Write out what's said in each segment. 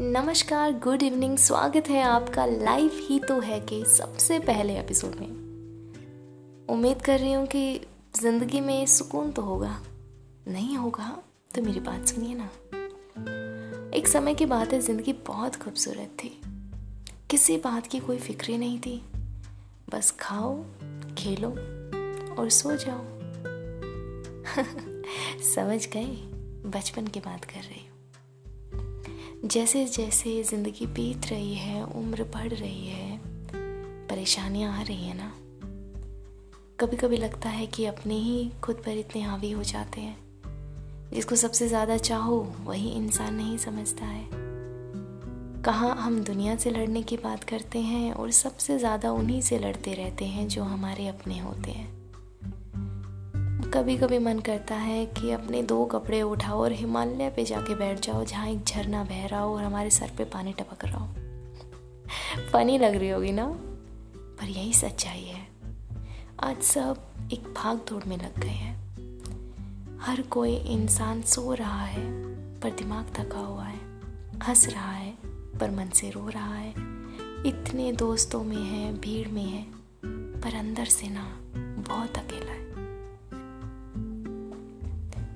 नमस्कार good evening स्वागत है आपका लाइफ ही तो है के सबसे पहले एपिसोड में। उम्मीद कर रही हूँ कि ज़िंदगी में सुकून तो होगा। नहीं होगा तो मेरी बात सुनिए ना। एक समय की बात है, ज़िंदगी बहुत खूबसूरत थी। किसी बात की कोई फ़िक्र नहीं थी। बस खाओ, खेलो और सो जाओ। समझ गए? बचपन की बात कर रही हूँ। जैसे जैसे ज़िंदगी बीत रही है, उम्र बढ़ रही है, परेशानियाँ आ रही हैं ना। कभी कभी लगता है कि अपने ही खुद पर इतने हावी हो जाते हैं। जिसको सबसे ज़्यादा चाहो, वही इंसान नहीं समझता है। कहाँ हम दुनिया से लड़ने की बात करते हैं और सबसे ज़्यादा उन्हीं से लड़ते रहते हैं जो हमारे अपने होते हैं। कभी कभी मन करता है कि अपने दो कपड़े उठाओ और हिमालय पे जाके बैठ जाओ, जहाँ एक झरना बह रहा हो और हमारे सर पे पानी टपक रहा हो। फनी लग रही होगी ना? पर यही सच्चाई है। आज सब एक भाग दौड़ में लग गए हैं। हर कोई इंसान सो रहा है, पर दिमाग थका हुआ है। हंस रहा है, पर मन से रो रहा है। इतने दोस्तों में है, भीड़ में है, पर अंदर से ना, बहुत अकेला है।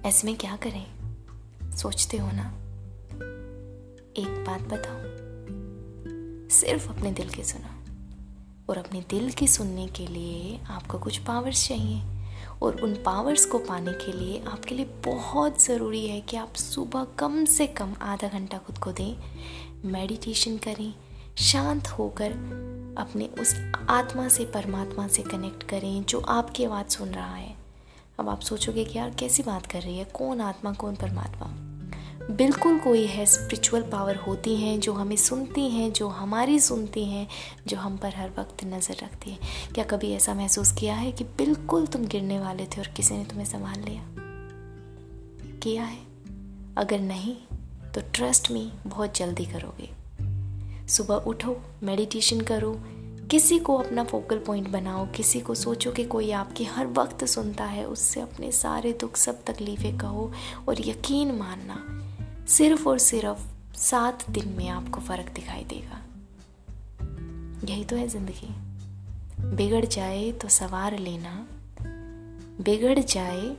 ऐसे में क्या करें? सोचते हो ना? एक बात बताओ सिर्फ़ अपने दिल की सुनो। और अपने दिल की सुनने के लिए आपको कुछ पावर्स चाहिए। और उन पावर्स को पाने के लिए आपके लिए बहुत ज़रूरी है कि आप सुबह कम से कम आधा घंटा खुद को दें मेडिटेशन करें, शांत होकर अपने उस आत्मा से, परमात्मा से कनेक्ट करें जो आपकी आवाज़ सुन रहा है। अब आप सोचोगे कि यार कैसी बात कर रही है? कौन आत्मा, कौन परमात्मा? बिल्कुल कोई है स्पिरिचुअल पावर होती हैं, जो हमें सुनती हैं, जो हमारी सुनती हैं, जो हम पर हर वक्त नज़र रखती हैं। क्या कभी ऐसा महसूस किया है कि बिल्कुल तुम गिरने वाले थे और किसी ने तुम्हें संभाल लिया? किया है? अगर नहीं तो ट्रस्ट में बहुत जल्दी करोगे। सुबह उठो मेडिटेशन करो किसी को अपना फोकल पॉइंट बनाओ, किसी को सोचो कि कोई आपकी हर वक्त सुनता है, उससे अपने सारे दुख, सब तकलीफ़ें कहो और यकीन मानना, सिर्फ़ और सिर्फ़ सात दिन में आपको फ़र्क दिखाई देगा। यही तो है ज़िंदगी। बिगड़ जाए तो सवार लेना, बिगड़ जाए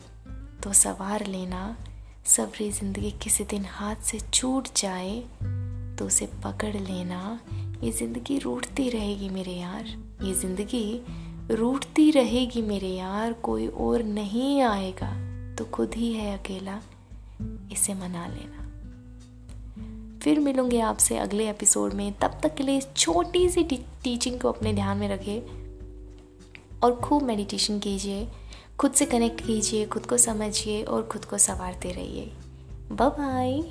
तो सवार लेना, सबरी ज़िंदगी किसी दिन हाथ से छूट जाए तो उसे पकड़ लेना ये ज़िंदगी रूठती रहेगी मेरे यार। ये ज़िंदगी रूठती रहेगी मेरे यार। कोई और नहीं आएगा। तो खुद ही है अकेला। इसे मना लेना। फिर मिलूँगे आपसे अगले एपिसोड में। तब तक के लिए इस छोटी सी टीचिंग को अपने ध्यान में रखें और खूब मेडिटेशन कीजिए। खुद से कनेक्ट कीजिए। खुद को समझिए और खुद को संवारते रहिए। बाय